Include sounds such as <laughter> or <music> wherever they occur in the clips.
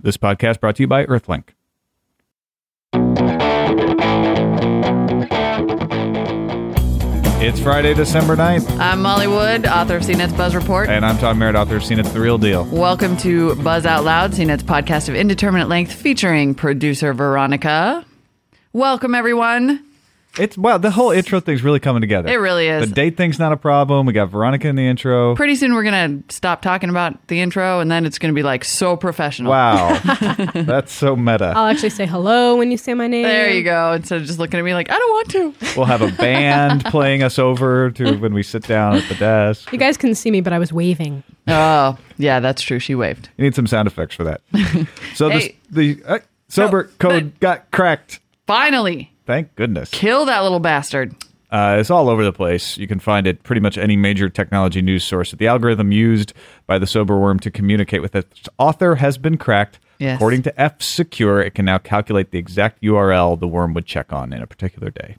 This podcast brought to you by Earthlink. It's Friday, December 9th, I'm Molly Wood, author of CNET's Buzz Report. and I'm Tom Merritt, author of CNET's the Real Deal. Welcome to Buzz Out Loud, CNET's podcast of indeterminate length featuring producer Veronica. Welcome, everyone. It's wow, the whole intro thing's really coming together. It really is. The date thing's not a problem. We got Veronica in the intro. Pretty soon we're going to stop talking about the intro and then it's going to be like so professional. Wow, <laughs> that's so meta. I'll actually say hello when you say my name. There you go. Instead of just looking at me like, I don't want to. We'll have a band <laughs> playing us over to when we sit down at the desk. You guys couldn't see me, but I was waving. Oh, yeah, that's true. She waved. You need some sound effects for that. <laughs> So Hey. the the uh, sober No, code but- got cracked. Finally, Thank goodness. kill that little bastard. Uh, it's all over the place. You can find it pretty much any major technology news source. The algorithm used by the sober worm to communicate with its author has been cracked. Yes. According to F Secure, it can now calculate the exact URL the worm would check on in a particular day.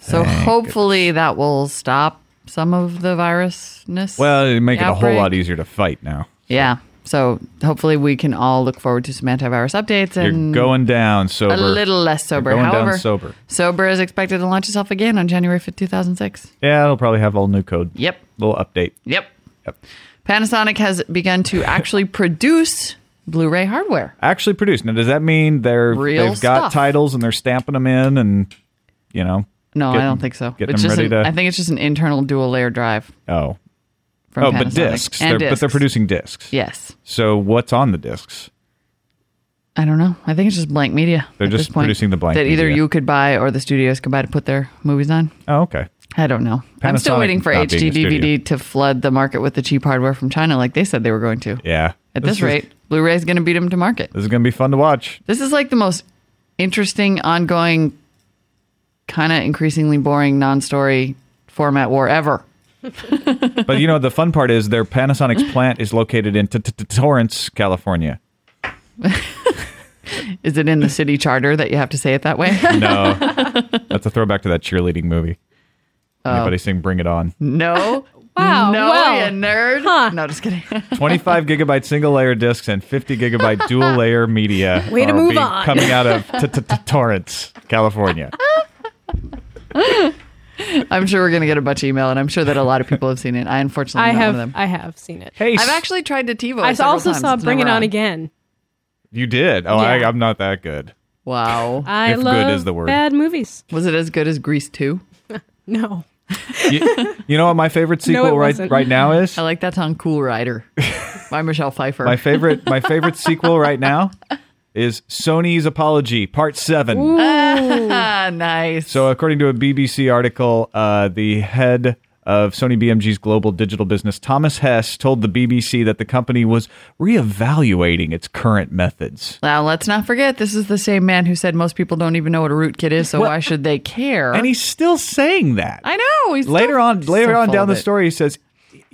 So hopefully that will stop some of the virusness. Well, it make it a whole lot easier to fight now. Yeah. So hopefully we can all look forward to some antivirus updates You're and going down sober. a little less sober. You're going down However, sober. Sober is expected to launch itself again on January 5th, 2006. Yeah, it'll probably have all new code. Yep. Little update. Yep. Yep. Panasonic has begun to actually produce Blu-ray hardware. Actually produced. Now, does that mean they're Real they've got stuff. titles and they're stamping them in and you know? No, I don't think so. Getting It's just ready an, to. I think it's just an internal dual layer drive oh, from oh, Panasonic. but discs. And They're, But they're producing discs. Yes. So what's on the discs? I don't know. I think it's just blank media. They're just this point. producing the blank that either media. you could buy or the studios could buy to put their movies on. Oh, okay. I don't know. I'm still waiting for HD. DVD to flood the market with the cheap hardware from China, like they said they were going to. Yeah. At this, is- rate, Blu-ray is going to beat them to market. this is going to be fun to watch. This is like the most interesting, ongoing, kind of increasingly boring non-story format war ever. <laughs> But you know, the fun part is their Panasonic's plant is located in Torrance, California. <laughs> Is it in the city charter that you have to say it that way? <laughs> No, that's a throwback to that cheerleading movie. Oh. Anybody sing "Bring It On"? no. Wow, No, well, you nerd. huh. No, just kidding. 25 gigabyte single layer discs and 50 gigabyte dual layer media. Way to are move being- on. Coming out of T- T- T- Torrance, California. I'm sure we're going to get a bunch of email, and I'm sure that a lot of people have seen it. I unfortunately I not have one of them. I have seen it. Hey, I've actually tried to TiVo. I also times. saw It's Bring It never On Again. you did. Oh, I, Yeah. I'm not that good. Wow. I If good is the word. bad movies. Was it as good as Grease 2? <laughs> No. You, you know what my favorite <laughs> sequel it right wasn't. right now is? I like that song Cool Rider by <laughs> Michelle Pfeiffer. My favorite my favorite sequel right now is Sony's Apology Part 7. ah, <laughs> nice. So, according to a BBC article, uh, the head of Sony BMG's global digital business, Thomas Hesse, told the BBC that the company was reevaluating its current methods. now, let's not forget, this is the same man who said most people don't even know what a rootkit is, so Well- why should they care? And he's still saying that. I know. He's later on, later on down of the it. story, he says,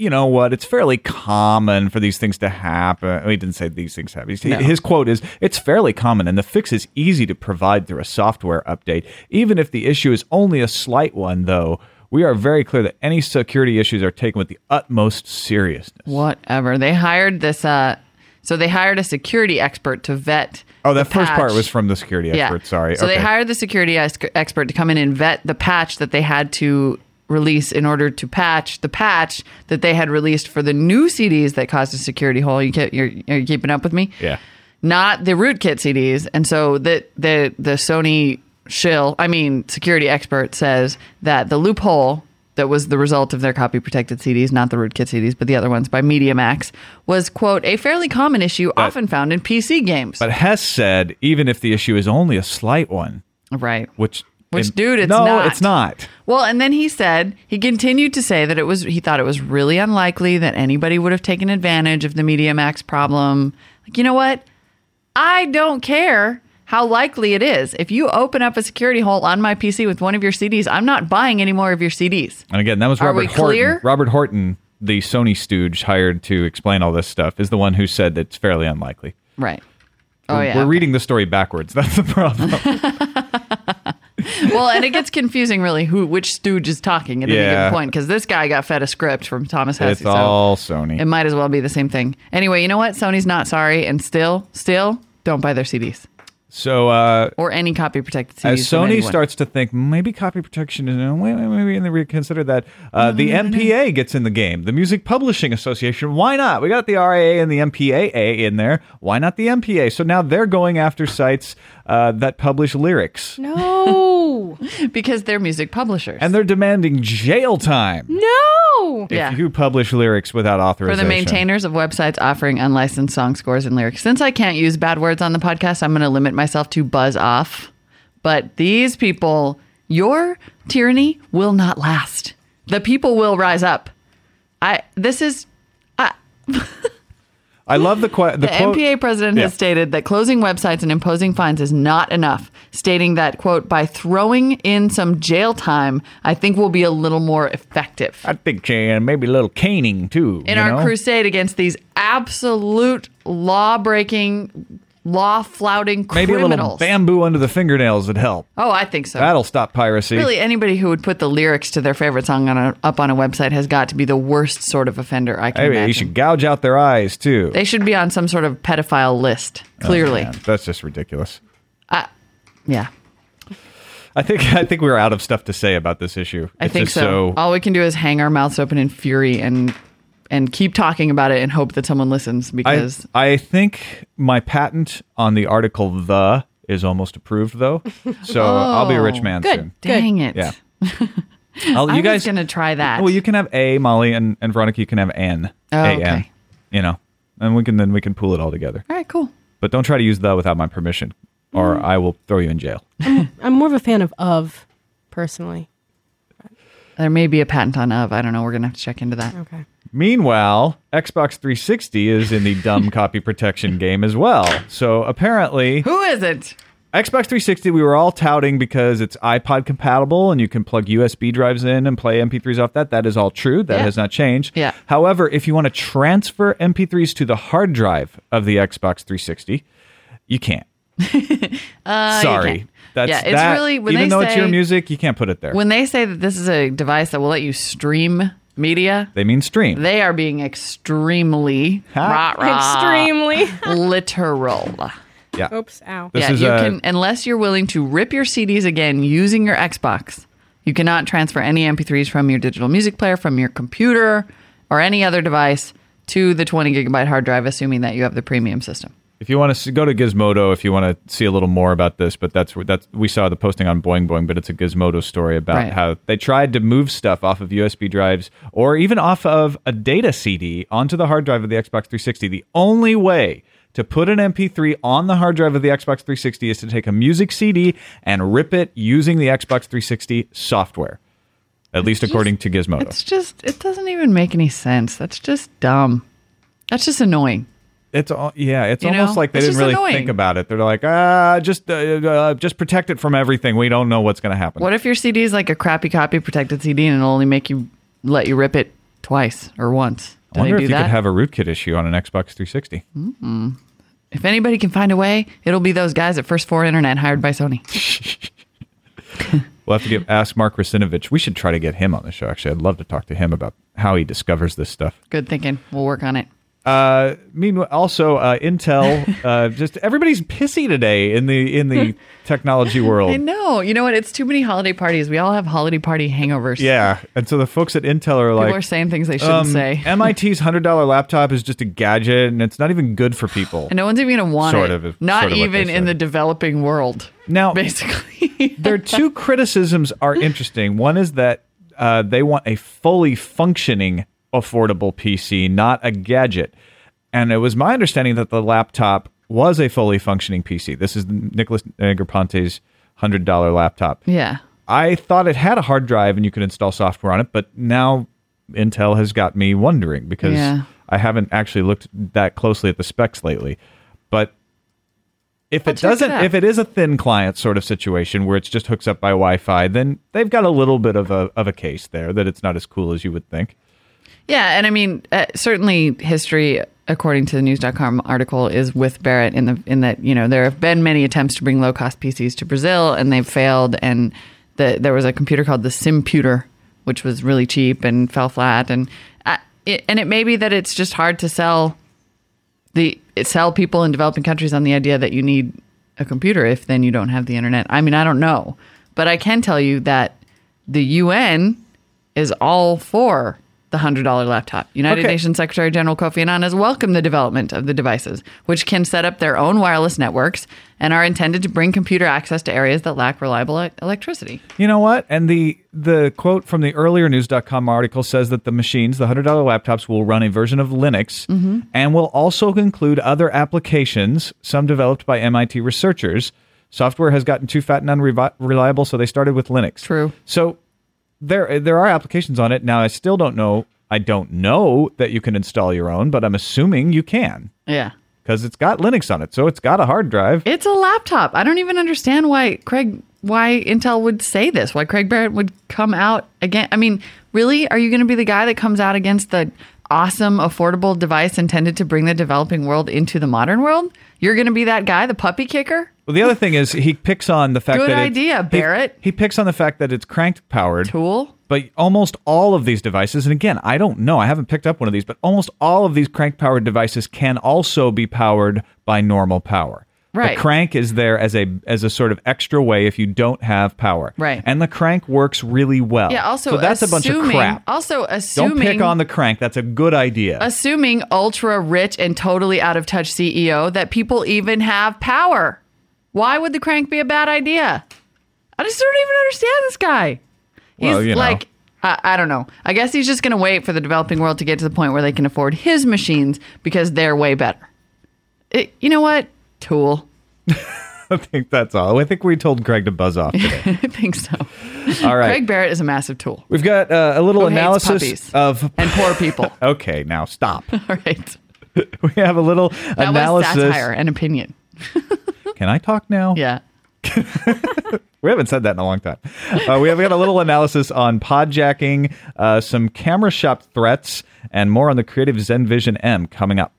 "You know what? It's fairly common for these things to happen." He didn't say these things happen. No. His quote is, "It's fairly common, and the fix is easy to provide through a software update. Even if the issue is only a slight one, though." We are very clear that any security issues are taken with the utmost seriousness. Whatever. They hired this, uh, so they hired a security expert to vet. Oh, that first part was from the security expert. Sorry. So okay. they hired the security ex- expert to come in and vet the patch that they had to release in order to patch the patch that they had released for the new CDs that caused a security hole. You ke- you're, you're keeping up with me? Yeah. Not the rootkit CDs. And so the the the Sony shill, I mean security expert says that the loophole that was the result of their copy protected CDs, not the rootkit CDs, but the other ones by MediaMax, was quote a fairly common issue often found in PC games. But Hesse said, even if the issue is only a slight one, right. which Which, and- dude, it's no, not. it's not. Well, and then he said he continued to say that it was he thought it was really unlikely that anybody would have taken advantage of the MediaMax problem. Like, you know what? I don't care how likely it is. If you open up a security hole on my PC with one of your CDs, I'm not buying any more of your CDs. And again, that was Are Robert we Horton. clear? Robert Horton, the Sony stooge hired to explain all this stuff, is the one who said that it's fairly unlikely. Right. Oh We're- yeah. We're reading the story backwards. <laughs> That's the problem. <laughs> well, and it gets confusing, really, who which stooge is talking at any given point because this guy got fed a script from Thomas Hesse. it's all Sony. It might as well be the same thing. Anyway, you know what? Sony's not sorry, and still, still, don't buy their CDs so uh, or any copy protected CDs. as Sony starts to think maybe copy protection is no, wait, maybe they reconsider that. Uh, the MPA gets in the game, the Music Publishing Association. Why not? We got the RAA and the MPAA in there. Why not the MPA? So now they're going after sites uh, that publish lyrics, No. <laughs> because they're music publishers. and they're demanding jail time no. if Yeah. you publish lyrics without authorization. for the maintainers of websites offering unlicensed song scores and lyrics. Since I can't use bad words on the podcast, I'm going to limit myself to buzz off. But these people, your tyranny will not last. The people will rise up. I this is I, <laughs> I love the que- the, the quote. MPA president has stated that closing websites and imposing fines is not enough, stating that quote by throwing in some jail time, I think we'll be a little more effective. I think uh, maybe a little caning too. in our know? crusade against these absolute law breaking, law flouting maybe a little bamboo under the fingernails would help. oh, I think so. That'll stop piracy. Really, anybody who would put the lyrics to their favorite song on a, up on a website has got to be the worst sort of offender I can Maybe imagine. you should gouge out their eyes too. they should be on some sort of pedophile list. Oh, Clearly, Man, that's just ridiculous. yeah, I think I think we're out of stuff to say about this issue. I It's think just so. All we can do is hang our mouths open in fury and and keep talking about it and hope that someone listens because I think my patent on the article "the" is almost approved though, <laughs> so I'll be a rich Oh, man Good. soon. dang it. Yeah. <laughs> I'll, I you guys, gonna try that. well, you can have A, Molly, and, and Veronica. You can have N. Oh, A-N, okay. You know, and we can then we can pool it all together. All right, cool. But don't try to use "the" without my permission, or Mm. I will throw you in jail. <laughs> I'm more of a fan of of, personally. There may be a patent on of. I don't know. We're gonna have to check into that. Okay. Meanwhile, Xbox 360 is in the dumb <laughs> copy protection game as well. So apparently, Who is it? Xbox 360 we were all touting because it's iPod compatible and you can plug USB drives in and play MP3s off that. That is all true. That Yeah. has not changed. Yeah. However, if you want to transfer MP3s to the hard drive of the Xbox 360, you can't. <laughs> uh, Sorry. can't. That's Yeah, it's that, really- when even they though it's your say- music, you can't put it there. When they say that this is a device that will let you stream media, they mean stream. they are being extremely Ha. rah, rah, Extremely. <laughs> literal. yeah. Oops. Ow. This yeah, is you a- can unless you're willing to rip your CDs again using your Xbox. You cannot transfer any MP3s from your digital music player, from your computer, or any other device to the 20 gigabyte hard drive, assuming that you have the premium system. If you want to go to Gizmodo, if you want to see a little more about this, but that's that's we saw the posting on Boing Boing, but it's a Gizmodo story about Right. how they tried to move stuff off of USB drives or even off of a data CD onto the hard drive of the Xbox 360. The only way to put an MP3 on the hard drive of the Xbox 360 is to take a music CD and rip it using the Xbox 360 software. At least according to Gizmodo. It's just, it doesn't even make any sense. That's just dumb. That's just annoying. It's all yeah. It's You almost know? like they It's didn't really annoying. think about it. They're like, ah, just uh, uh, just protect it from everything. We don't know what's going to happen. What if your CD is like a crappy copy protected CD and it'll only make you let you rip it twice or once? I wonder if you that? could have a rootkit issue on an Xbox 360. if anybody can find a way, it'll be those guys at First Four Internet hired by Sony. <laughs> <laughs> We'll have to get, ask Mark Russinovich. We should try to get him on the show. Actually, I'd love to talk to him about how he discovers this stuff. Good thinking. We'll work on it. Uh, meanwhile, also uh, Intel. <laughs> Uh, just everybody's pissy today in the in the <laughs> technology world. I know. You know what? It's too many holiday parties. We all have holiday party hangovers. Yeah, and so the folks at Intel are People like, are saying things they shouldn't um, say. <laughs> MIT's hundred dollar laptop is just a gadget, and it's not even good for people. and no one's even going to want Sort it. of, Not sort of even in the developing world, Now, basically. their two criticisms are interesting. One is that uh, they want a fully functioning, affordable PC, not a gadget. And it was my understanding that the laptop was a fully functioning PC. This is Nicholas Negroponte's hundred dollar laptop. yeah. I thought it had a hard drive and you could install software on it, but now Intel has got me wondering because Yeah. I haven't actually looked that closely at the specs lately. But if I'll it doesn't, out. if it is a thin client sort of situation where it's just hooks up by Wi-Fi, then they've got a little bit of a of a case there that it's not as cool as you would think. Yeah, and I mean, uh, certainly history, according to the news.com article, is with Barrett in the in that you know there have been many attempts to bring low cost PCs to Brazil, and they've failed. And the, there was a computer called the Simputer, which was really cheap and fell flat. And uh, it, and it may be that it's just hard to sell the sell people in developing countries on the idea that you need a computer if then you don't have the internet. I mean, I don't know, but I can tell you that the UN is all for the hundred dollar laptop. United Okay. Nations Secretary General Kofi Annan has welcomed the development of the devices, which can set up their own wireless networks and are intended to bring computer access to areas that lack reliable e- electricity. You know what? And the the quote from the earlier news.com article says that the machines, the $100 laptops will run a version of Linux Mm-hmm. and will also include other applications, some developed by MIT researchers. Software has gotten too fat and unreliable, so they started with Linux. True. So there there are applications on it. Now I still don't know I don't know that you can install your own, but I'm assuming you can Yeah. because it's got Linux on it. So it's got a hard drive. It's a laptop. I don't even understand why Craig why Intel would say this. Why Craig Barrett would come out again. I mean, really? Are you going to be the guy that comes out against the awesome affordable device intended to bring the developing world into the modern world? You're going to be that guy, the puppy kicker? Well, the other thing is he picks on the fact Good that idea, he- Barrett. He, picks on the fact that it's crank powered. Tool? But almost all of these devices, and again, I don't know, I haven't picked up one of these, but almost all of these crank powered devices can also be powered by normal power. Right. The crank is there as a as a sort of extra way if you don't have power. Right. And the crank works really well. Yeah, also so that's a bunch of crap. Also assuming don't pick on the crank. That's a good idea. assuming ultra rich and totally out of touch CEO that people even have power. Why would the crank be a bad idea? I just don't even understand this guy. He's Well, you know. like, I, I don't know. I guess he's just going to wait for the developing world to get to the point where they can afford his machines because they're way better. It, you know what? Tool. <laughs> I think that's all. I think we told Craig to buzz off today. <laughs> I think so. all right. Craig Barrett is a massive tool. We've got uh, a little Who analysis of. And poor people. <laughs> Okay, now stop. All right. we have a little That analysis. was satire and opinion. Can I talk now? Yeah. We haven't said that in a long time. Uh, we have got a little analysis on podjacking, uh, some camera shop threats, and more on the creative Zen Vision M coming up.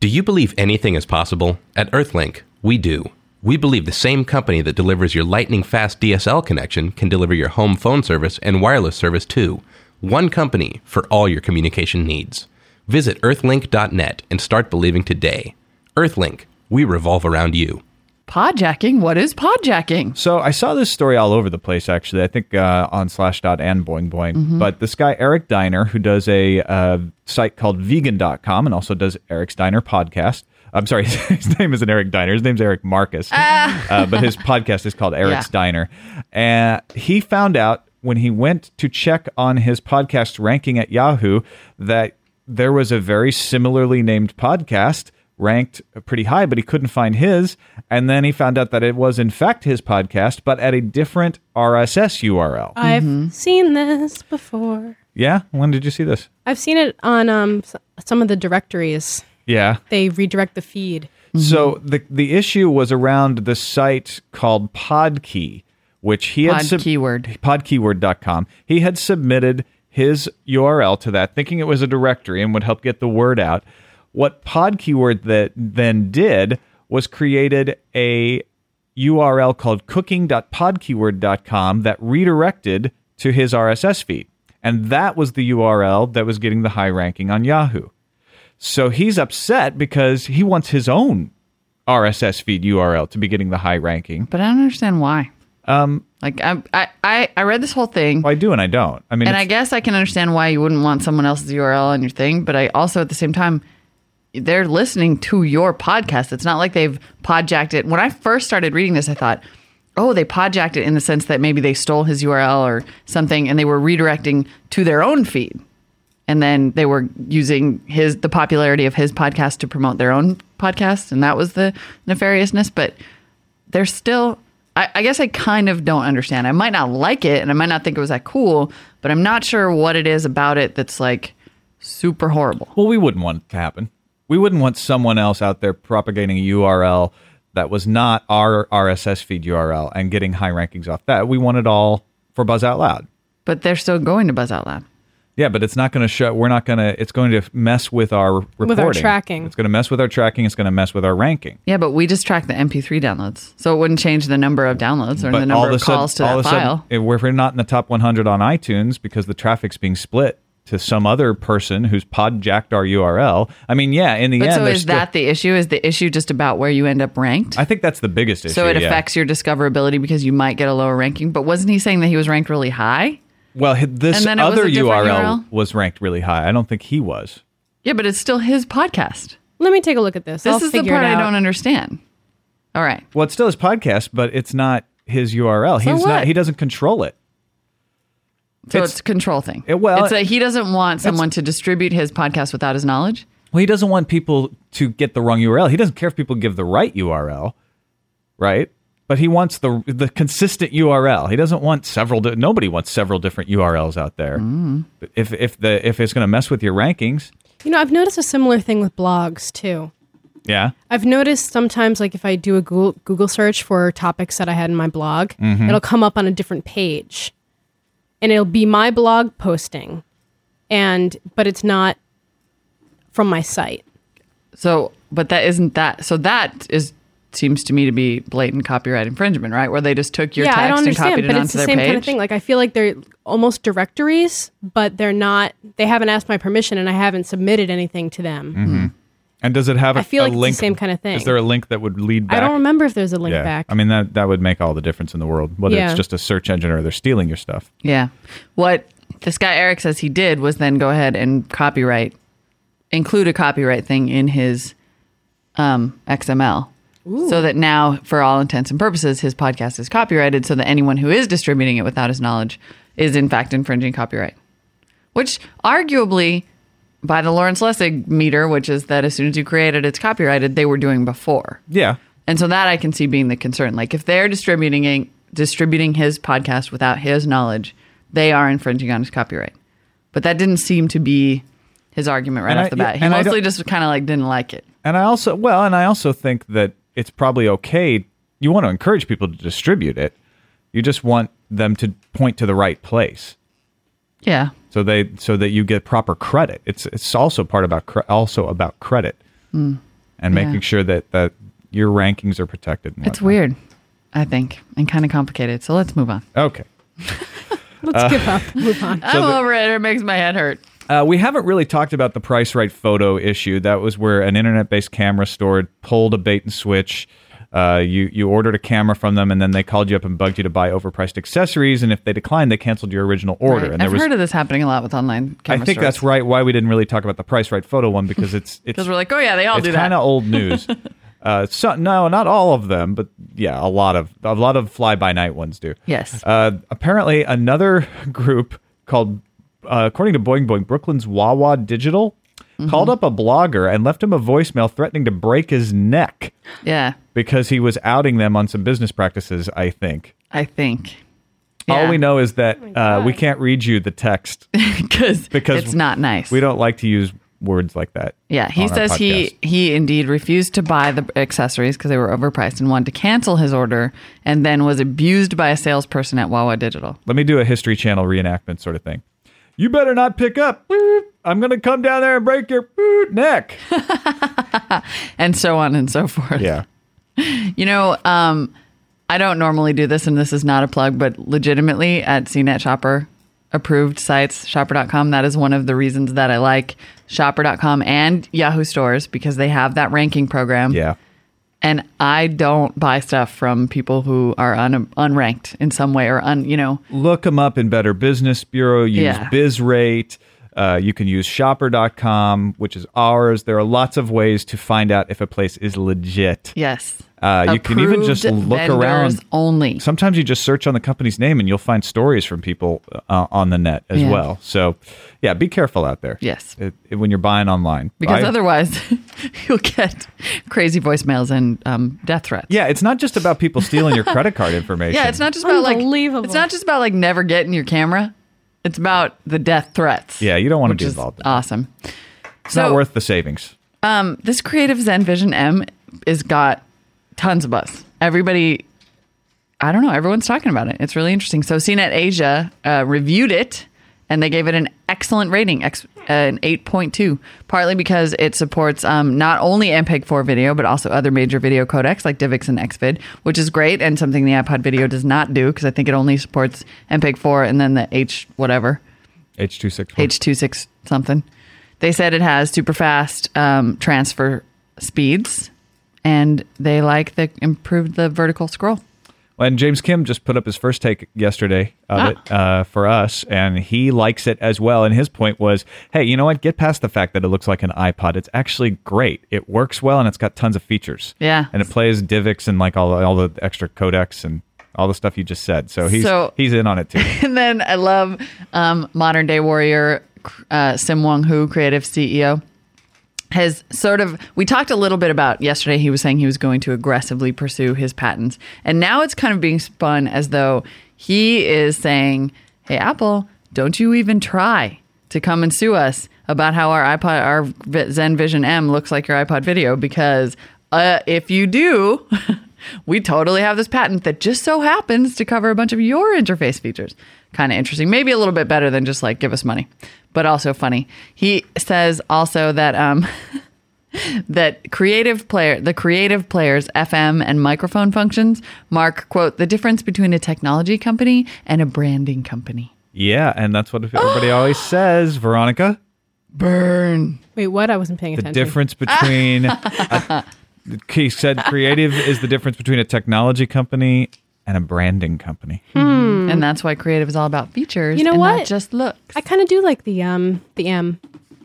Do you believe anything is possible? At Earthlink, we do. We believe the same company that delivers your lightning fast DSL connection can deliver your home phone service and wireless service too. One company for all your communication needs. Visit earthlink.net and start believing today. Earthlink, we revolve around you. Podjacking? What is podjacking? So I saw this story all over the place, actually. I think uh, on Slashdot and Boing Boing. But this guy, Erik Diner, who does a uh, site called vegan.com and also does Erik's Diner podcast. I'm sorry, <laughs> his name isn't Erik Diner. His name's Erik Marcus. Uh, but his podcast is called Erik's Yeah. Diner. And he found out when he went to check on his podcast ranking at Yahoo that there was a very similarly named podcast ranked pretty high, but he couldn't find his. And then he found out that it was, in fact, his podcast, but at a different RSS URL. I've seen this before. yeah? When did you see this? I've seen it on um some of the directories. Yeah. They redirect the feed. So the the issue was around the site called Podkey, which he had Pod keyword. podkeyword.com. He had submitted his URL to that, thinking it was a directory and would help get the word out. What Podkeyword that then did was created a URL called cooking.podkeyword.com that redirected to his RSS feed. And that was the URL that was getting the high ranking on Yahoo. So he's upset because he wants his own RSS feed URL to be getting the high ranking. But I don't understand why. Um, like I, I, I, I read this whole thing, Well, I do and I don't. I mean, and I guess I can understand why you wouldn't want someone else's URL on your thing. But I also, at the same time, they're listening to your podcast. It's not like they've podjacked it. When I first started reading this, I thought, oh, they podjacked it in the sense that maybe they stole his URL or something, and they were redirecting to their own feed. And then they were using his the popularity of his podcast to promote their own podcast, and that was the nefariousness. But they're still I, I guess I kind of don't understand. I might not like it and I might not think it was that cool, but I'm not sure what it is about it that's like super horrible. well, we wouldn't want it to happen. We wouldn't want someone else out there propagating a URL that was not our RSS feed URL and getting high rankings off that. We want it all for Buzz Out Loud. But they're still going to Buzz Out Loud. Yeah, but it's not going to show. We're not going to. It's going to mess with our reporting. With our tracking. It's going to mess with our tracking. It's going to mess with our ranking. Yeah, but we just track the MP3 downloads, so it wouldn't change the number of downloads or But the number all of a sudden, calls to all that of a sudden, file. if we're not in the top 100 on iTunes because the traffic's being split to some other person who's podjacked our URL. I mean, yeah, in the But end, so is still- that the issue? Is the issue just about where you end up ranked? I think that's the biggest issue. so it yeah. affects your discoverability because you might get a lower ranking. But wasn't he saying that he was ranked really high? Well, this And then it was other URL, URL? was ranked really high. I don't think he was. Yeah, but it's still his podcast. Let me take a look at this. This I'll is the part I don't understand. All right. Well, it's still his podcast, but it's not his URL. So He's what? not. He doesn't control it. So It's- it's, a control thing. it- well, it's a, he doesn't want someone to distribute his podcast without his knowledge. Well, he doesn't want people to get the wrong URL. He doesn't care if people give the right URL, right? But he wants the the consistent URL. He doesn't want several. Di- nobody wants several different URLs out there. Mm. If if the if it's going to mess with your rankings, You know, I've noticed a similar thing with blogs too. yeah. I've noticed sometimes, like if I do a Google, Google search for topics that I had in my blog, Mm-hmm. it'll come up on a different page, and it'll be my blog posting, and but it's not from my site. So, but that isn't that. So that is seems to me to be blatant copyright infringement, right? Where they just took your yeah, text I don't and understand, copied it but onto it's the their same page. kind of thing. Like I feel like they're almost directories, but they're not. They haven't asked my permission, and I haven't submitted anything to them. Mm-hmm. And does it have a, I feel a like it's the link? same kind of thing. Is there a link that would lead back? I don't remember if there's a link yeah. back. I mean that that would make all the difference in the world. Whether Yeah. it's just a search engine or they're stealing your stuff. Yeah. What this guy Erik says he did was then go ahead and copyright, include a copyright thing in his um, XML. So that now, for all intents and purposes, his podcast is copyrighted so that anyone who is distributing it without his knowledge is in fact infringing copyright. Which arguably, by the Lawrence Lessig meter, which is that as soon as you create it, it's copyrighted, they were doing before. Yeah. And so that I can see being the concern. Like if they're distributing distributing his podcast without his knowledge, they are infringing on his copyright. But that didn't seem to be his argument right And off I- the bat. He mostly just kind of like didn't like it. And I also well, and I also think that it's probably okay. You want to encourage people to distribute it. You just want them to point to the right place, Yeah. So they so that you get proper credit. It's it's also part about cre- also about credit and making sure that that your rankings are protected. It's weird, I think, and kind of complicated. So let's move on. Okay. <laughs> Let's give up. <laughs> Move on. I'm the- over it. It makes my head hurt. Uh, we haven't really talked about the price right photo issue. That was where an internet-based camera store pulled a bait and switch. Uh, you you ordered a camera from them, and then they called you up and bugged you to buy overpriced accessories. And if they declined, they canceled your original order. Right. And I've was, heard of this happening a lot with online I camera think that's right. Why we didn't really talk about the price right photo one because it's <laughs> it's Because we're like, oh yeah, they all it's do that. kind of old news. <laughs> uh, so no, not all of them, but yeah, a lot of a lot of fly by night ones do. Yes. Uh, apparently, another <laughs> group called, uh, according to Boing Boing, Brooklyn's Wawa Digital Mm-hmm. called up a blogger and left him a voicemail threatening to break his neck yeah, because he was outing them on some business practices. I think. I think. All we know is that Oh uh, we can't read you the text. <laughs> because Because it's not nice. we don't like to use words like that. Yeah, he says he he indeed refused to buy the accessories because they were overpriced and wanted to cancel his order, and then was abused by a salesperson at Wawa Digital. Let me do a History Channel reenactment sort of thing. You better not pick up. I'm going to come down there and break your neck. <laughs> and so on and so forth. Yeah. You know, um, I don't normally do this, and this is not a plug, but legitimately at CNET Shopper approved sites, shopper.com, that is one of the reasons that I like shopper.com and Yahoo stores because they have that ranking program. Yeah. And I don't buy stuff from people who are un- unranked in some way or un, you know, Look them up in Better Business Bureau. Use Yeah. BizRate. Uh, you can use shopper.com, which is ours. There are lots of ways to find out if a place is legit. yes. Uh, you can even just look around. only. Sometimes you just search on the company's name and you'll find stories from people uh, on the net as Yeah. well. So, yeah, be careful out there. Yes. It- it- when you're buying online. Because Buy- otherwise, <laughs> you'll get crazy voicemails and um, death threats. Yeah, it's not just about people stealing your <laughs> credit card information. Yeah, it's not just about like Unbelievable. it's not just about like never getting your camera. It's about the death threats. Yeah, you don't want to be involved in that. Awesome. It's not worth the savings. Um, this Creative Zen Vision M is got tons of buzz. Everybody, I don't know, everyone's talking about it. It's really interesting. So CNET Asia uh, reviewed it and they gave it an excellent rating, ex- an 8.2, partly because it supports um, not only MPEG-4 video, but also other major video codecs like DivX and XVID, which is great and something the iPod video does not do because I think it only supports MPEG-4 and then the H whatever, H264. H26 something. They said it has super fast um, transfer speeds, and they like the improved the vertical scroll. And James Kim just put up his first take yesterday of Ah. it uh, for us, and he likes it as well. And his point was, hey, you know what? Get past the fact that it looks like an iPod. It's actually great. It works well, and it's got tons of features. Yeah. and it plays DivX and like all all the extra codecs and all the stuff you just said. So he's So- he's in on it too. <laughs> And then I love um, modern day warrior uh, Sim Wong Hoo, creative CEO, has sort of. We talked a little bit about yesterday. He was saying he was going to aggressively pursue his patents, and now it's kind of being spun as though he is saying, "Hey, Apple, don't you even try to come and sue us about how our iPod, our Zen Vision M looks like your iPod Video, because uh, if you do." <laughs> we totally have this patent that just so happens to cover a bunch of your interface features. Kind of interesting. Maybe a little bit better than just like give us money, but also funny. He says also that um, <laughs> that creative player the creative players FM and microphone functions mark quote the difference between a technology company and a branding company. yeah, and that's what everybody always says, Veronica. Burn. Wait, what? I wasn't paying attention. The attention. difference <laughs> between a, he said creative is the difference between a technology company and a branding company. And that's why creative is all about features. You know and Not what? just looks. I kind of do like the um the M.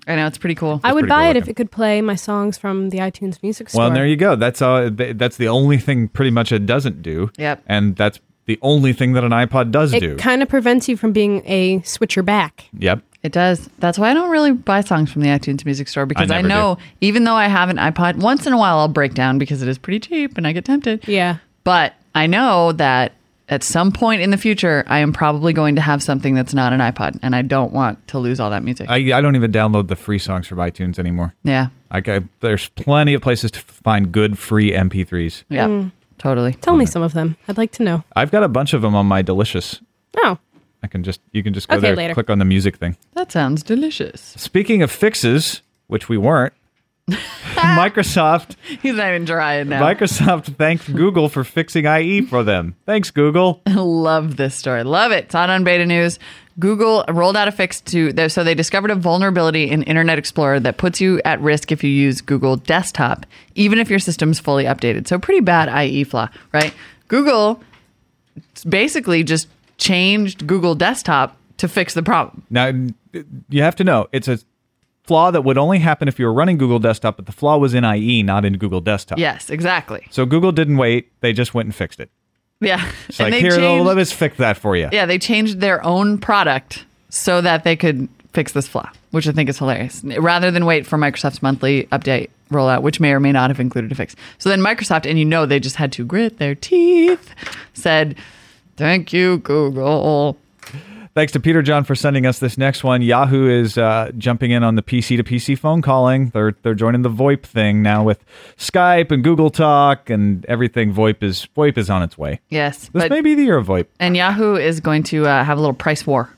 I know it's pretty cool. I would buy cool it if it could play my songs from the iTunes Music Store. Well, and there you go. That's all. That's the only thing pretty much it doesn't do. Yep. And that's the only thing that an iPod does do. it kind of prevents you from being a switcher back. yep. It does. That's why I don't really buy songs from the iTunes Music Store because I, never know even though I have an iPod, once in a while I'll break down because it is pretty cheap and I get tempted. Yeah. But I know that at some point in the future I am probably going to have something that's not an iPod and I don't want to lose all that music. I, I don't even download the free songs from iTunes anymore. yeah. I, I, there's plenty of places to find good free MP3s. Yeah. Hmm. Totally. Tell me some of them. I'd like to know. I've got a bunch of them on my Delicious. Oh, I can just you can just go Okay, there, later. click on the music thing. That sounds delicious. Speaking of fixes, which we weren't, <laughs> Microsoft He's not even trying now. Microsoft thanked Google for fixing IE for them. Thanks, Google. <laughs> Love this story. Love it. It's on on beta news. Google rolled out a fix to so they discovered a vulnerability in Internet Explorer that puts you at risk if you use Google Desktop, even if your system's fully updated. So pretty bad IE flaw, right? Google basically just changed Google Desktop to fix the problem. Now, you have to know it's a flaw that would only happen if you were running Google Desktop, but the flaw was in IE, not in Google Desktop. Yes, exactly. So Google didn't wait; they just went and fixed it. Yeah. It's like, here, let us fix that for you. Yeah, they changed their own product so that they could fix this flaw, which I think is hilarious. Rather than wait for Microsoft's monthly update rollout, which may or may not have included a fix. So then Microsoft, and you know they just had to grit their teeth, said, "Thank you, Google." Thanks to Peter John for sending us this next one. Yahoo is uh, jumping in on the PC to PC phone calling. They're they're joining the VoIP thing now with Skype and Google Talk and everything. VoIP is VoIP is on its way. Yes, This may be the year of VoIP. and Yahoo is going to uh, have a little price war.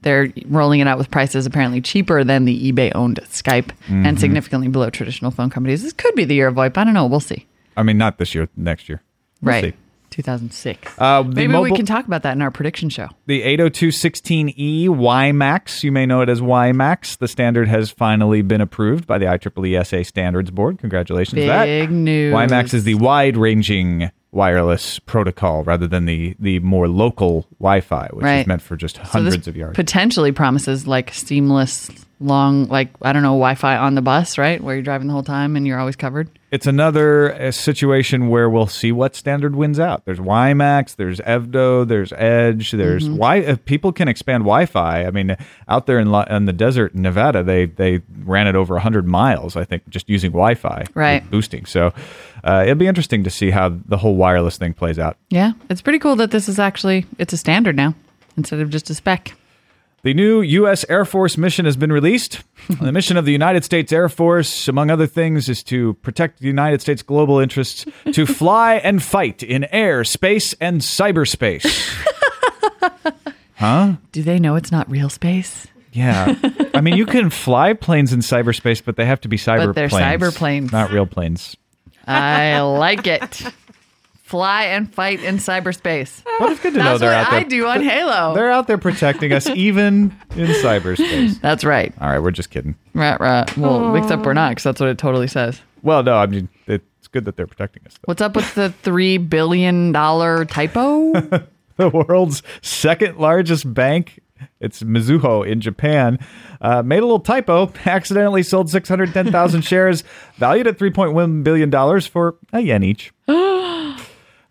They're rolling it out with prices apparently cheaper than the eBay-owned Skype Mm-hmm. and significantly below traditional phone companies. This could be the year of VoIP. I don't know. We'll see. I mean, not this year, next year. We'll right. see. 2006. Uh, Maybe we can talk about that in our prediction show. The 802.16e WiMAX, you may know it as WiMAX. The standard has finally been approved by the IEEE SA Standards Board. Congratulations. Big that. news. WiMAX is the wide-ranging wireless protocol rather than the the more local Wi-Fi, which Right. is meant for just So hundreds of yards. Potentially promises like seamless, long, like I don't know, Wi-Fi on the bus, right, where you're driving the whole time and you're always covered. it's another uh, situation where we'll see what standard wins out. There's WiMAX, there's EVDO, there's Edge, there's Mm-hmm. Wi. If people can expand Wi-Fi, I mean, out there in, in the desert in Nevada, they they ran it over 100 miles, I think, just using Wi-Fi, Right. boosting. So uh, it'll be interesting to see how the whole wireless thing plays out. Yeah, it's pretty cool that this is actually it's a standard now instead of just a spec. The new U.S. Air Force mission has been released. <laughs> the mission of the United States Air Force, among other things, is to protect the United States' global interests, to <laughs> fly and fight in air, space, and cyberspace. <laughs> Huh? Do they know it's not real space? Yeah. I mean, you can fly planes in cyberspace, but they have to be cyber But they're planes, cyber planes. not real planes. I like it. Fly and fight in cyberspace. <laughs> But it's good to know That's they're what out there. I do on Halo. They're out there protecting us, <laughs> even in cyberspace. That's right. All right, we're just kidding. Right, right. Well, except we're not, because that's what it totally says. Well, no, I mean it's good that they're protecting us. Though. What's up with the three billion dollar typo? <laughs> the world's second largest bank. It's Mizuho in Japan. Uh, made a little typo. Accidentally sold 610,000 shares, valued at 3.1 billion dollars for a yen each. <gasps> <gasps>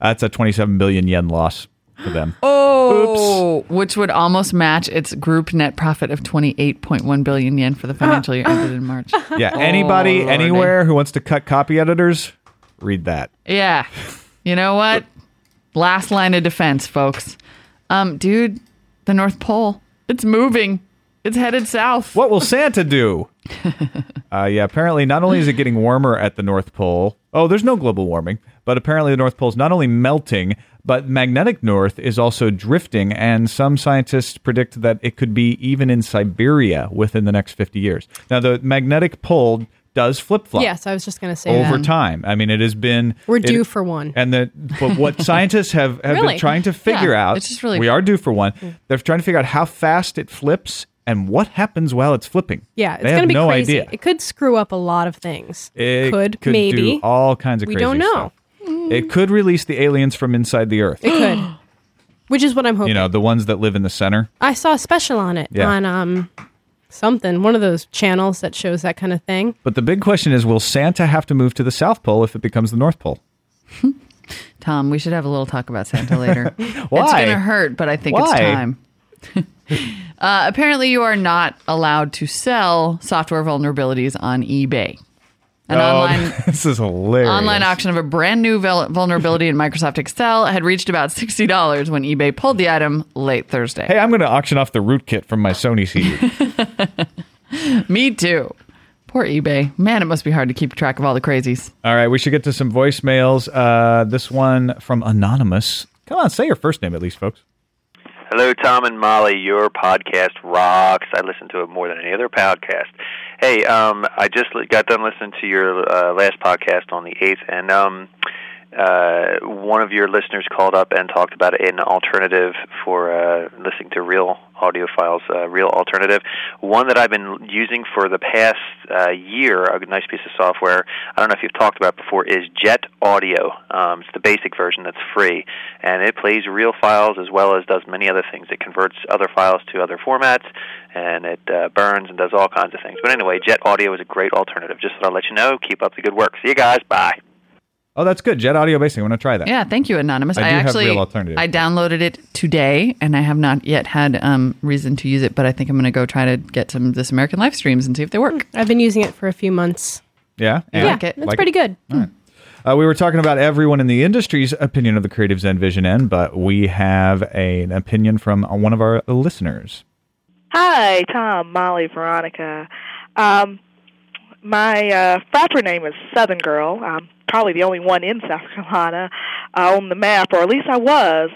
That's a 27 billion yen loss for them. <gasps> Oh, which would almost match its group net profit of 28.1 billion yen for the financial year ended in March. <laughs> Yeah, anybody, Lordy. anywhere who wants to cut copy editors, read that. Yeah. You know what? Last line of defense, folks. Um, dude, the North Pole, it's moving. It's headed south. What will Santa do? Uh, yeah, apparently, not only is it getting warmer at the North Pole, oh, there's no global warming, but apparently the North Pole is not only melting, but magnetic north is also drifting, and some scientists predict that it could be even in Siberia within the next 50 years. Now, the magnetic pole does flip flop. Yes, I was just going to say Over that. time, I mean, it has been. We're it- due for one. and the but what <laughs> scientists have, have Really? been trying to figure Yeah, out it's just really- we are due for one. They're trying to figure out how fast it flips and what happens while it's flipping. Yeah, it's going to be no crazy. idea. It could screw up a lot of things. It could, could maybe. do all kinds of crazy things. We don't know. stuff. It could release the aliens from inside the Earth. It could. <gasps> Which is what I'm hoping. You know, the ones that live in the center. I saw a special on it Yeah. on um something, one of those channels that shows that kind of thing. But the big question is, will Santa have to move to the South Pole if it becomes the North Pole? <laughs> Tom, we should have a little talk about Santa later. <laughs> Why? It's going to hurt, but I think it's time. <laughs> uh, apparently, you are not allowed to sell software vulnerabilities on eBay. An Oh, online <laughs> this is hilarious. online auction of a brand new vul- vulnerability in Microsoft Excel had reached about sixty dollars when eBay pulled the item late Thursday. Hey, I'm going to auction off the rootkit from my Sony CD. <laughs> Me too. Poor eBay. Man, it must be hard to keep track of all the crazies. All right, we should get to some voicemails. Uh, this one from Anonymous. Come on, say your first name at least, folks. Hello, Tom and Molly. Your podcast rocks. I listen to it more than any other podcast. Hey, um, I just got done listening to your uh, last podcast on the eighth, and um, uh, one of your listeners called up and talked about an alternative for uh, listening to real audio files, uh, real alternative. One that I've been using for the past uh, year, a nice piece of software. I don't know if you've talked about before. Is Jet Audio. Um, it's the basic version that's free, and it plays real files as well as does many other things. It converts other files to other formats, and it uh, burns and does all kinds of things. But anyway, Jet Audio is a great alternative. Just thought I'd let you know. Keep up the good work. See you guys. Bye. Oh, that's good. Jet Audio Basic. I want to try that. Yeah, thank you, Anonymous. I I, do have real alternative. I downloaded it today, and I have not yet had um, reason to use it. But I think I'm going to go try to get some of this American live streams and see if they work. I've been using it for a few months. Yeah? And- yeah, like it? that's Like pretty it? good. Uh, we were talking about everyone in the industry's opinion of the Creative Zen Vision M, but we have a- an opinion from one of our listeners. Hi, Tom, Molly, Veronica. Um, my uh, frapper name is Southern Girl. I'm probably the only one in South <laughs> Carolina uh, on the map, or at least I was.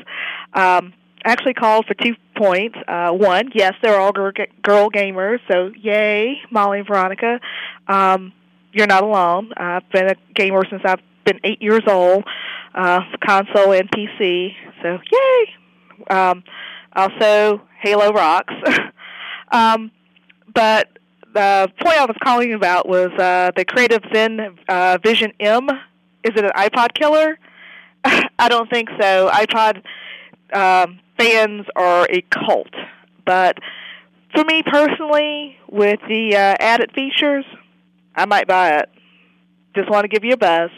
Um, actually called for two points. Uh, one, yes, they're all girl, girl gamers, so yay, Molly and Veronica. Um, you're not alone. I've been a gamer since I've been eight years old, uh, console and PC, so yay. Um, also, Halo rocks. <laughs> um, but the point I was calling about was uh, the Creative Zen uh, Vision M. Is it an iPod killer? <laughs> I don't think so. iPod um, fans are a cult, but for me personally, with the uh, added features, I might buy it. Just want to give you a buzz.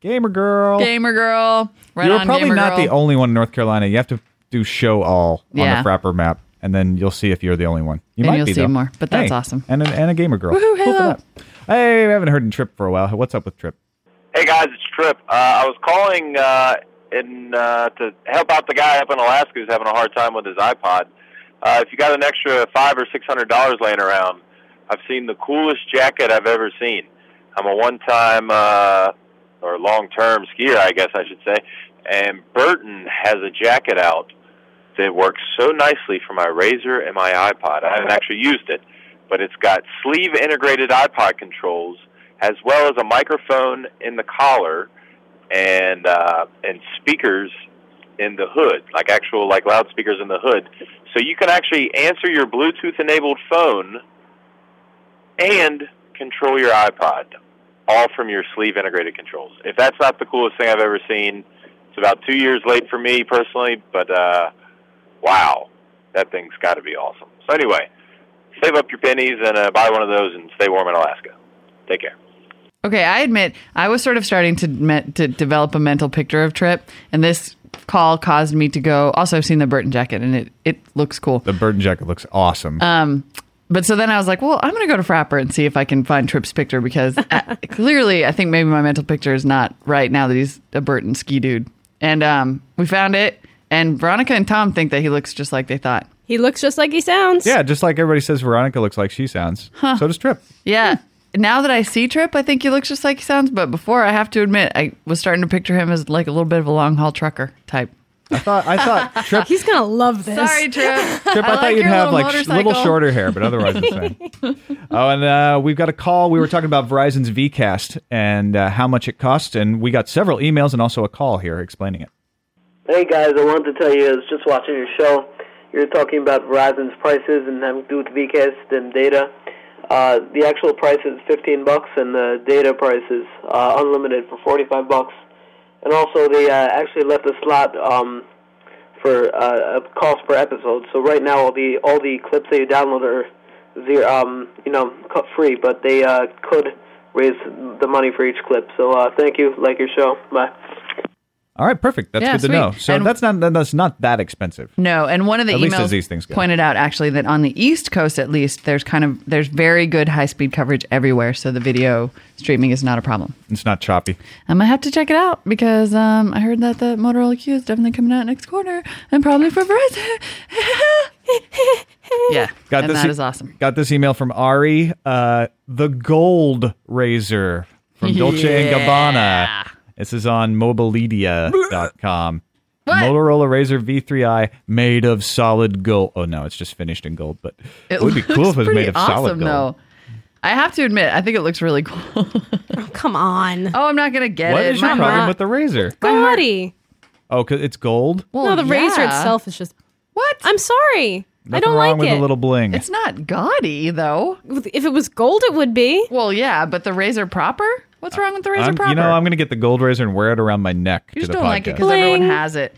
Gamer Girl. Gamer girl, right You're on, probably Gamer not girl. the only one in North Carolina. You have to do show all Yeah. on the Frapper map, and then you'll see if you're the only one. You Then might you'll be, see though. more, but that's Hey, awesome. And a, and a Gamer Girl. Woohoo, Cool Halo. that. Hey, we haven't heard in Trip for a while. What's up with Trip? Hey guys, it's Trip. Uh, I was calling uh, in uh, to help out the guy up in Alaska who's having a hard time with his iPod. Uh, if you got an extra five or six hundred dollars laying around, I've seen the coolest jacket I've ever seen. I'm a one-time uh, or long-term skier, I guess I should say, and Burton has a jacket out that works so nicely for my RAZR and my iPod. I haven't actually used it, but it's got sleeve integrated iPod controls as well as a microphone in the collar and uh, and speakers in the hood, like actual like loudspeakers in the hood. So you can actually answer your Bluetooth enabled phone and control your iPod all from your sleeve integrated controls. If that's not the coolest thing I've ever seen, it's about two years late for me personally, but uh, wow, that thing's got to be awesome. So anyway, save up your pennies and uh, buy one of those and stay warm in Alaska. Take care. Okay, I admit I was sort of starting to me- to develop a mental picture of Trip, and this call caused me to go. Also, I've seen the Burton jacket, and it it looks cool. The Burton jacket looks awesome. Um, but so then I was like, well, I'm going to go to Frappr and see if I can find Trip's picture because uh, <laughs> clearly I think maybe my mental picture is not right now that he's a Burton ski dude. And um, we found it, and Veronica and Tom think that he looks just like they thought. He looks just like he sounds. yeah, just like everybody says Veronica looks like she sounds. So does Trip. Yeah. Now that I see Trip, I think he looks just like he sounds. But before, I have to admit, I was starting to picture him as like a little bit of a long haul trucker type. I thought I thought <laughs> Trip He's gonna love this. Sorry, Trip. <laughs> Trip, I, I thought you'd have little like sh- little shorter hair, but otherwise the same. <laughs> oh, and uh, we've got a call. We were talking about Verizon's VCast and uh, how much it costs, and we got several emails and also a call here explaining it. Hey guys, I wanted to tell you, I was just watching your show. You're talking about Verizon's prices and having to do with VCast and data. Uh, the actual price is 15 bucks, and the data price is uh, unlimited for 45 bucks. And also, they uh, actually left a slot um, for uh, a cost per episode. So right now, all the all the clips that you download are zero, um, you know, free, but they uh, could raise the money for each clip. So uh, thank you, like your show. Bye. All right, perfect. That's Yeah, good to sweet. know. So And- that's not that's not that expensive. No, and one of the At least emails these things go. pointed out actually that on the East Coast, at least, there's kind of there's very good high speed coverage everywhere, so the video streaming is not a problem. It's not choppy. I might have to check it out because um, I heard that the Motorola Q is definitely coming out next quarter and probably for Verizon. <laughs> yeah, Got and this. that e- is awesome. Got this email from Ari, uh, the Gold RAZR from Dolce and Gabbana. This is on mobiledia.com. What? Motorola RAZR V3i made of solid gold. Oh no, it's just finished in gold, but it, would be cool if it was made of awesome, solid gold. Though. I have to admit, I think it looks really cool. <laughs> Oh, come on. oh, I'm not gonna get What it. is your My problem heart- with the RAZR? Gaudy. Oh, cause it's gold. Well, no, the RAZR itself is just. What? I'm sorry. I Nothing don't wrong like with it. a little bling. It's not gaudy though. If it was gold, it would be. Well, yeah, but the RAZR proper? What's wrong with the RAZR I'm- proper? you know, I'm gonna get the gold RAZR and wear it around my neck. you to just the don't like it because everyone has it.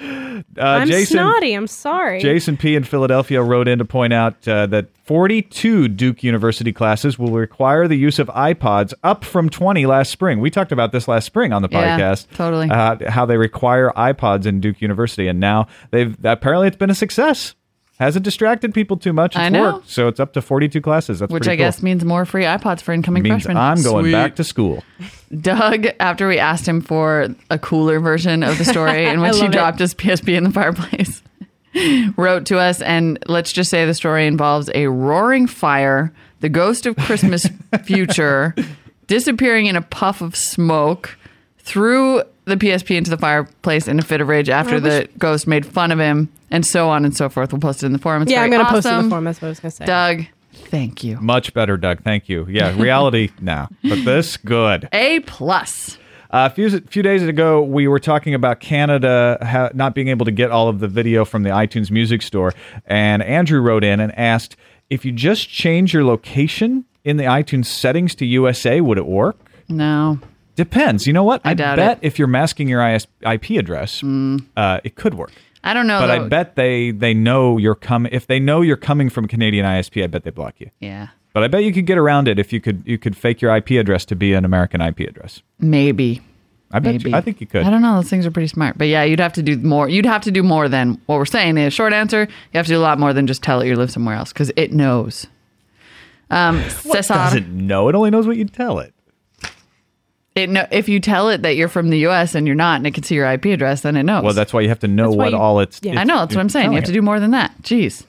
Uh, I'm Jason, snotty. I'm sorry. Jason P. in Philadelphia wrote in to point out uh, that 42 Duke University classes will require the use of iPods, up from 20 last spring. We talked about this last spring on the Yeah, podcast. totally. Uh, how they require iPods in Duke University, and now they've apparently it's been a success. Hasn't distracted people too much. It's I know. worked, so it's up to 42 classes. That's Which pretty I cool. guess means more free iPods for incoming means freshmen. I'm going Sweet. back to school. <laughs> Doug, after we asked him for a cooler version of the story in <laughs> which he love it. dropped his PSP in the fireplace, <laughs> wrote to us, and let's just say the story involves a roaring fire, the ghost of Christmas future disappearing in a puff of smoke, threw the PSP into the fireplace in a fit of rage after the ghost made fun of him, and so on and so forth. We'll post it in the forum. It's yeah, I'm gonna post it in the forum. That's what I was gonna say. Doug, thank you. Much better, Doug. Thank you. Yeah, reality <laughs> now, but this good. A plus. Uh, a few, few days ago, we were talking about Canada ha- not being able to get all of the video from the iTunes Music Store, and Andrew wrote in and asked if you just change your location in the iTunes settings to USA, would it work? No. Depends. You know what? I, doubt bet it. Mm. if you're masking your IS- IP address, uh, it could work. I don't know. But I bet they they know you're coming. If they know you're coming from Canadian ISP, I bet they block you. Yeah. But I bet you could get around it if you could you could fake your IP address to be an American IP address. Maybe. I bet. Maybe. You, I think you could. I don't know. Those things are pretty smart. But yeah, you'd have to do more. You'd have to do more than what we're saying. The short answer, you have to do a lot more than just tell it you live somewhere else because it knows. Um, <laughs> Cesar, Does it know? It only knows what you tell it. It know, if you tell it that you're from the U.S. and you're not, and it can see your IP address, then it knows. Well, that's why you have to know That's why what you- all it's. yeah. it's- I know. That's what I'm saying. You telling have to do more than that. Jeez.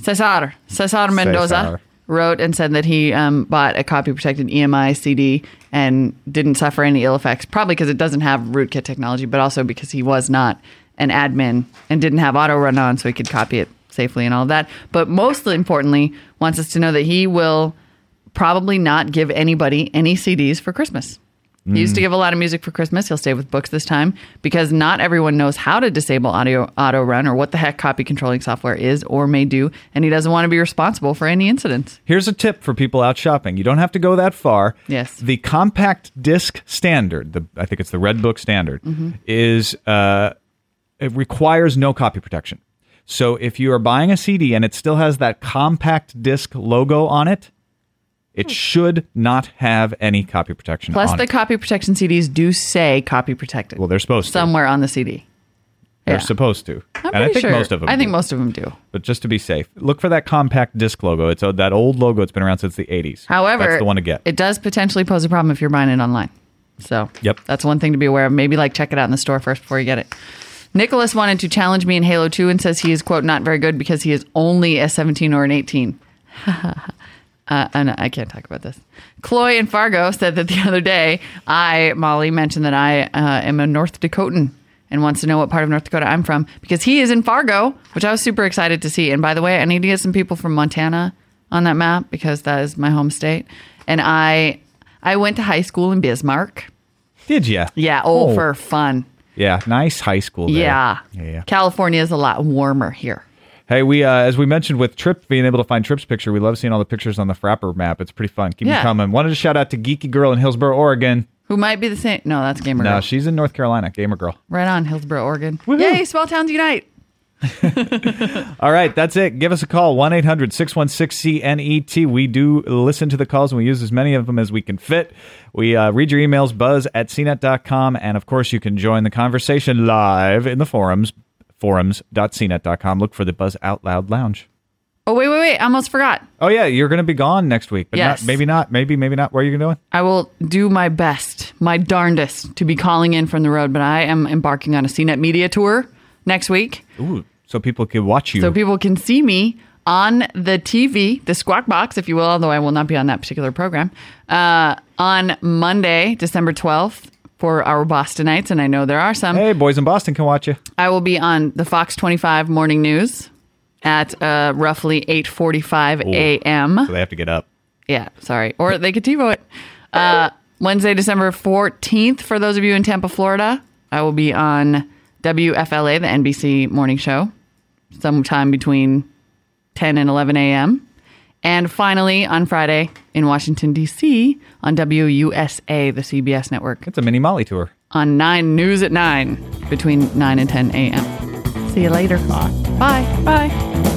Cesar, Cesar Mendoza Cesar. wrote and said that he um, bought a copy protected EMI CD and didn't suffer any ill effects, probably because it doesn't have rootkit technology, but also because he was not an admin and didn't have auto run on so he could copy it safely and all that. But most importantly, wants us to know that he will probably not give anybody any CDs for Christmas. He used to give a lot of music for Christmas. He'll stay with books this time because not everyone knows how to disable audio auto run or what the heck copy controlling software is or may do, and he doesn't want to be responsible for any incidents. Here's a tip for people out shopping. You don't have to go that far. Yes. The compact disc standard, the I think it's the Red Book standard, Mm-hmm. is uh, it requires no copy protection. So if you are buying a CD and it still has that compact disc logo on it, it should not have any copy protection Hmm. Plus, the it. copy protection CDs do say copy protected Well, they're supposed to. somewhere on the CD. They're yeah. supposed to. I'm and I think sure. most of them. I think do. most of them do. But just to be safe, look for that compact disc logo. It's uh, that old logo. It's been around since the 80s. However, that's the one to get. It does potentially pose a problem if you're buying it online. So, Yep. that's one thing to be aware of. Maybe like check it out in the store first before you get it. Nicholas wanted to challenge me in Halo 2 and says he is quote not very good because he is only a 17 or an 18. <laughs> Uh, and I can't talk about this. Chloe in Fargo said that the other day, I, Molly, mentioned that I uh, am a North Dakotan and wants to know what part of North Dakota I'm from because he is in Fargo, which I was super excited to see. And by the way, I need to get some people from Montana on that map because that is my home state. And I, I went to high school in Bismarck. Did ya? Yeah, oh, Oh. for fun. Yeah, nice high school. There. Yeah, yeah. California is a lot warmer here. Hey, we uh, as we mentioned with Trip being able to find Trip's picture, we love seeing all the pictures on the Frappr map. It's pretty fun. Keep Yeah. them coming. Wanted to shout out to Geeky Girl in Hillsboro, Oregon. Who might be the same? No, that's Gamer No, Girl. she's in North Carolina. Gamer Girl. Right on, Hillsboro, Oregon. Yay, small towns unite. <laughs> <laughs> All right, that's it. Give us a call 1 800 616 CNET. E We do listen to the calls and we use as many of them as we can fit. We uh, read your emails, buzz at cnet.com. And of course, you can join the conversation live in the forums, forums.cnet.com. Look for the Buzz Out Loud Lounge. Oh, wait, wait, wait. I almost forgot. Oh, yeah, you're going to be gone next week, but Yes. not, maybe not. Maybe, maybe not. Where are you going? I will do my best, my darndest, to be calling in from the road, but I am embarking on a CNET media tour next week. Ooh, so people can watch you. So people can see me on the TV, the Squawk Box, if you will, although I will not be on that particular program, uh, on Monday, December 12th for our Bostonites. And I know there are some. hey, boys in Boston can watch you. I will be on the Fox 25 Morning News at uh, roughly 8.45 a.m. So they have to get up. Yeah, sorry. Or they could TiVo it. Uh, Wednesday, December 14th, for those of you in Tampa, Florida, I will be on WFLA, the NBC morning show, sometime between 10 and 11 a.m. And finally, on Friday in Washington, D.C., on WUSA, the CBS network, It's a mini Molly tour. on 9 News at 9, between 9 and 10 a.m. See you later. Bye. Bye. Bye.